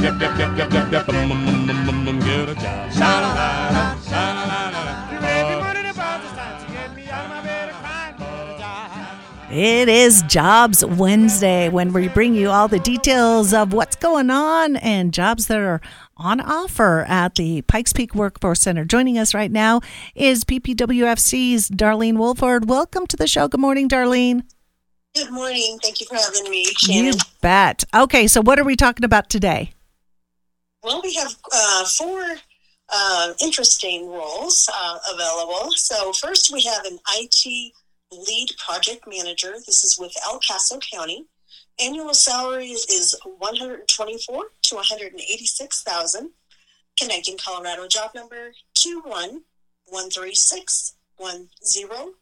yep, yep, yep, yep, yep, yep, yep, get a job. Sha-la-la-la, sha-la-la-la-la. Everybody about this time to get me out of my bed and crying a job. It is Jobs Wednesday when we bring you all the details of what's going on and jobs that are on offer at the Pikes Peak Workforce Center. Joining us right now is PPWFC's Darlene Wolford. Welcome to the show. Good morning, Darlene. Good morning. Thank you for having me, Shannon. You bet. Okay, so what are we talking about today? Well, we have uh, four uh, interesting roles uh, available. So, first, we have an IT lead project manager. This is with El Paso County. Annual salary is, is 124 to 186,000. Connecting Colorado job number 21136110.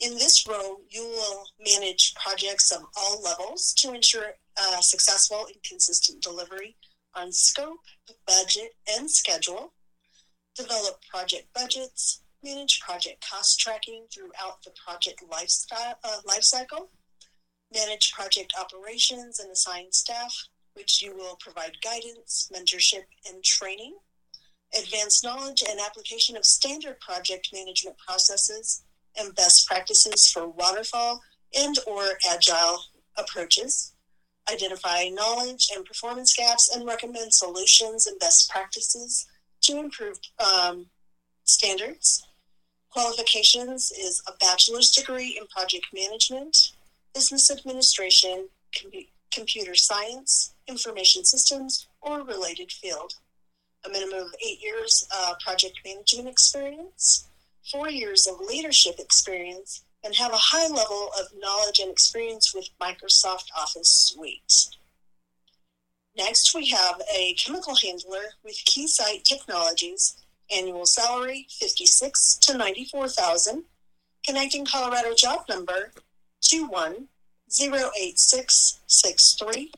In this role, you will manage projects of all levels to ensure uh, successful and consistent delivery on scope, budget, and schedule. Develop project budgets, manage project cost tracking throughout the project lifestyle, uh, manage project operations and assign staff, which you will provide guidance, mentorship, and training, advance knowledge and application of standard project management processes and best practices for waterfall and or agile approaches, identify knowledge and performance gaps, and recommend solutions and best practices to improve um, standards. Qualifications is a bachelor's degree in project management, business administration, com- computer science, information systems, or related field. A minimum of eight years uh, project management experience, four years of leadership experience, and have a high level of knowledge and experience with Microsoft Office Suite. Next, we have a chemical handler with Keysight Technologies, annual salary 56 to 94,000, connecting Colorado job number 21-08663.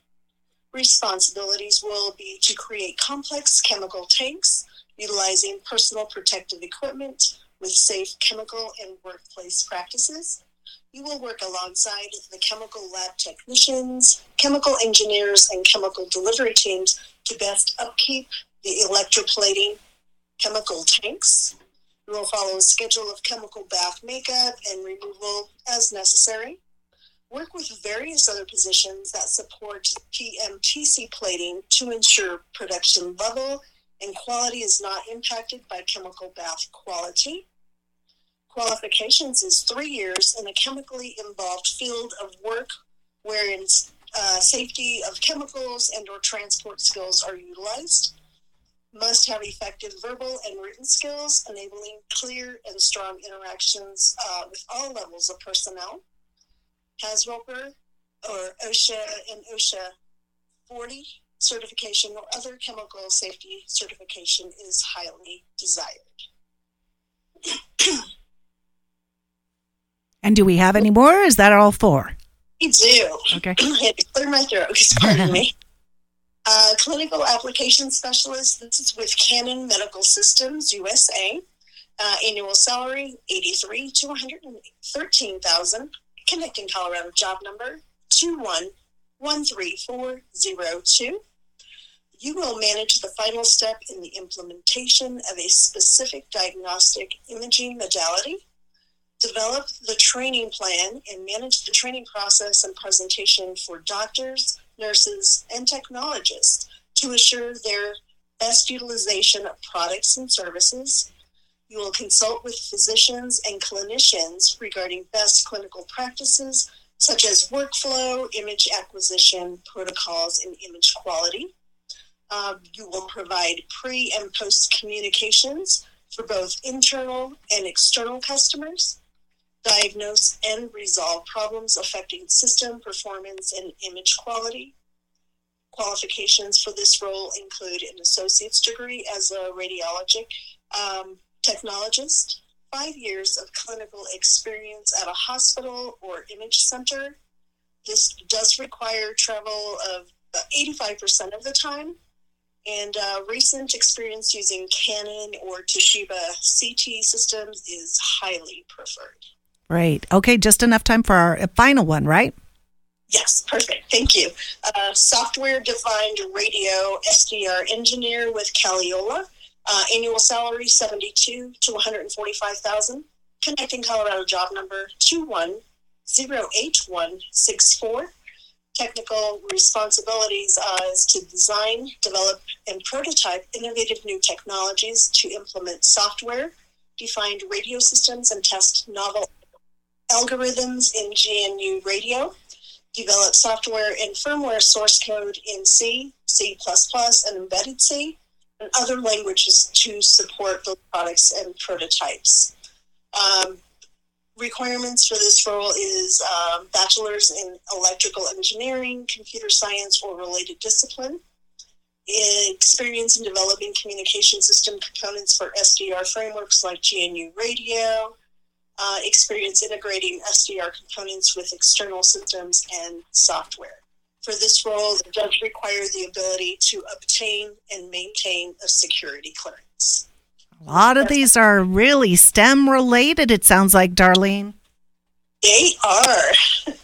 Responsibilities will be to create complex chemical tanks utilizing personal protective equipment with safe chemical and workplace practices. You will work alongside the chemical lab technicians, chemical engineers, and chemical delivery teams to best upkeep the electroplating chemical tanks. You will follow a schedule of chemical bath makeup and removal as necessary. Work with various other positions that support PMTC plating to ensure production level and quality is not impacted by chemical bath quality. Qualifications is three years in a chemically involved field of work wherein uh, safety of chemicals and or transport skills are utilized. Must have effective verbal and written skills, enabling clear and strong interactions uh, with all levels of personnel. Has or OSHA and OSHA 40 certification or other chemical safety certification is highly desired. And do we have any more? Is that all four? We do. Okay. I had to clear my throat. Pardon me. Uh, clinical application specialist. This is with Canon Medical Systems USA. Uh, annual salary eighty three to one hundred and thirteen thousand. Connecting Colorado job number two one one three four zero two. You will manage the final step in the implementation of a specific diagnostic imaging modality develop the training plan and manage the training process and presentation for doctors, nurses, and technologists to assure their best utilization of products and services. You will consult with physicians and clinicians regarding best clinical practices such as workflow, image acquisition, protocols, and image quality. Um, you will provide pre and post communications for both internal and external customers diagnose and resolve problems affecting system performance and image quality. Qualifications for this role include an associate's degree as a radiologic um, technologist, five years of clinical experience at a hospital or image center. This does require travel of 85% of the time, and uh, recent experience using Canon or Toshiba CT systems is highly preferred. Right. Okay, just enough time for our final one, right? Yes, perfect. Thank you. Uh, software defined radio SDR engineer with Caliola. Uh, annual salary 72 to 145,000. Connecting Colorado job number 2108164. Technical responsibilities uh, is to design, develop, and prototype innovative new technologies to implement software defined radio systems and test novel algorithms in GNU radio develop software and firmware source code in C, C++, and embedded C, and other languages to support the products and prototypes. Um, requirements for this role is um, bachelor's in electrical engineering, computer science, or related discipline. Experience in developing communication system components for SDR frameworks like GNU Radio, uh, experience integrating SDR components with external systems and software. For this role, it does require the ability to obtain and maintain a security clearance. A lot of these are really STEM related, it sounds like, Darlene. They are.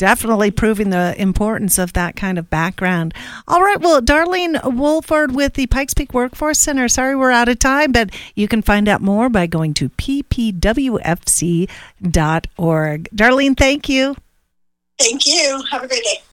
Definitely proving the importance of that kind of background. All right, well, Darlene Wolford with the Pikes Peak Workforce Center. Sorry we're out of time, but you can find out more by going to ppwfc.org. Darlene, thank you. Thank you. Have a great day.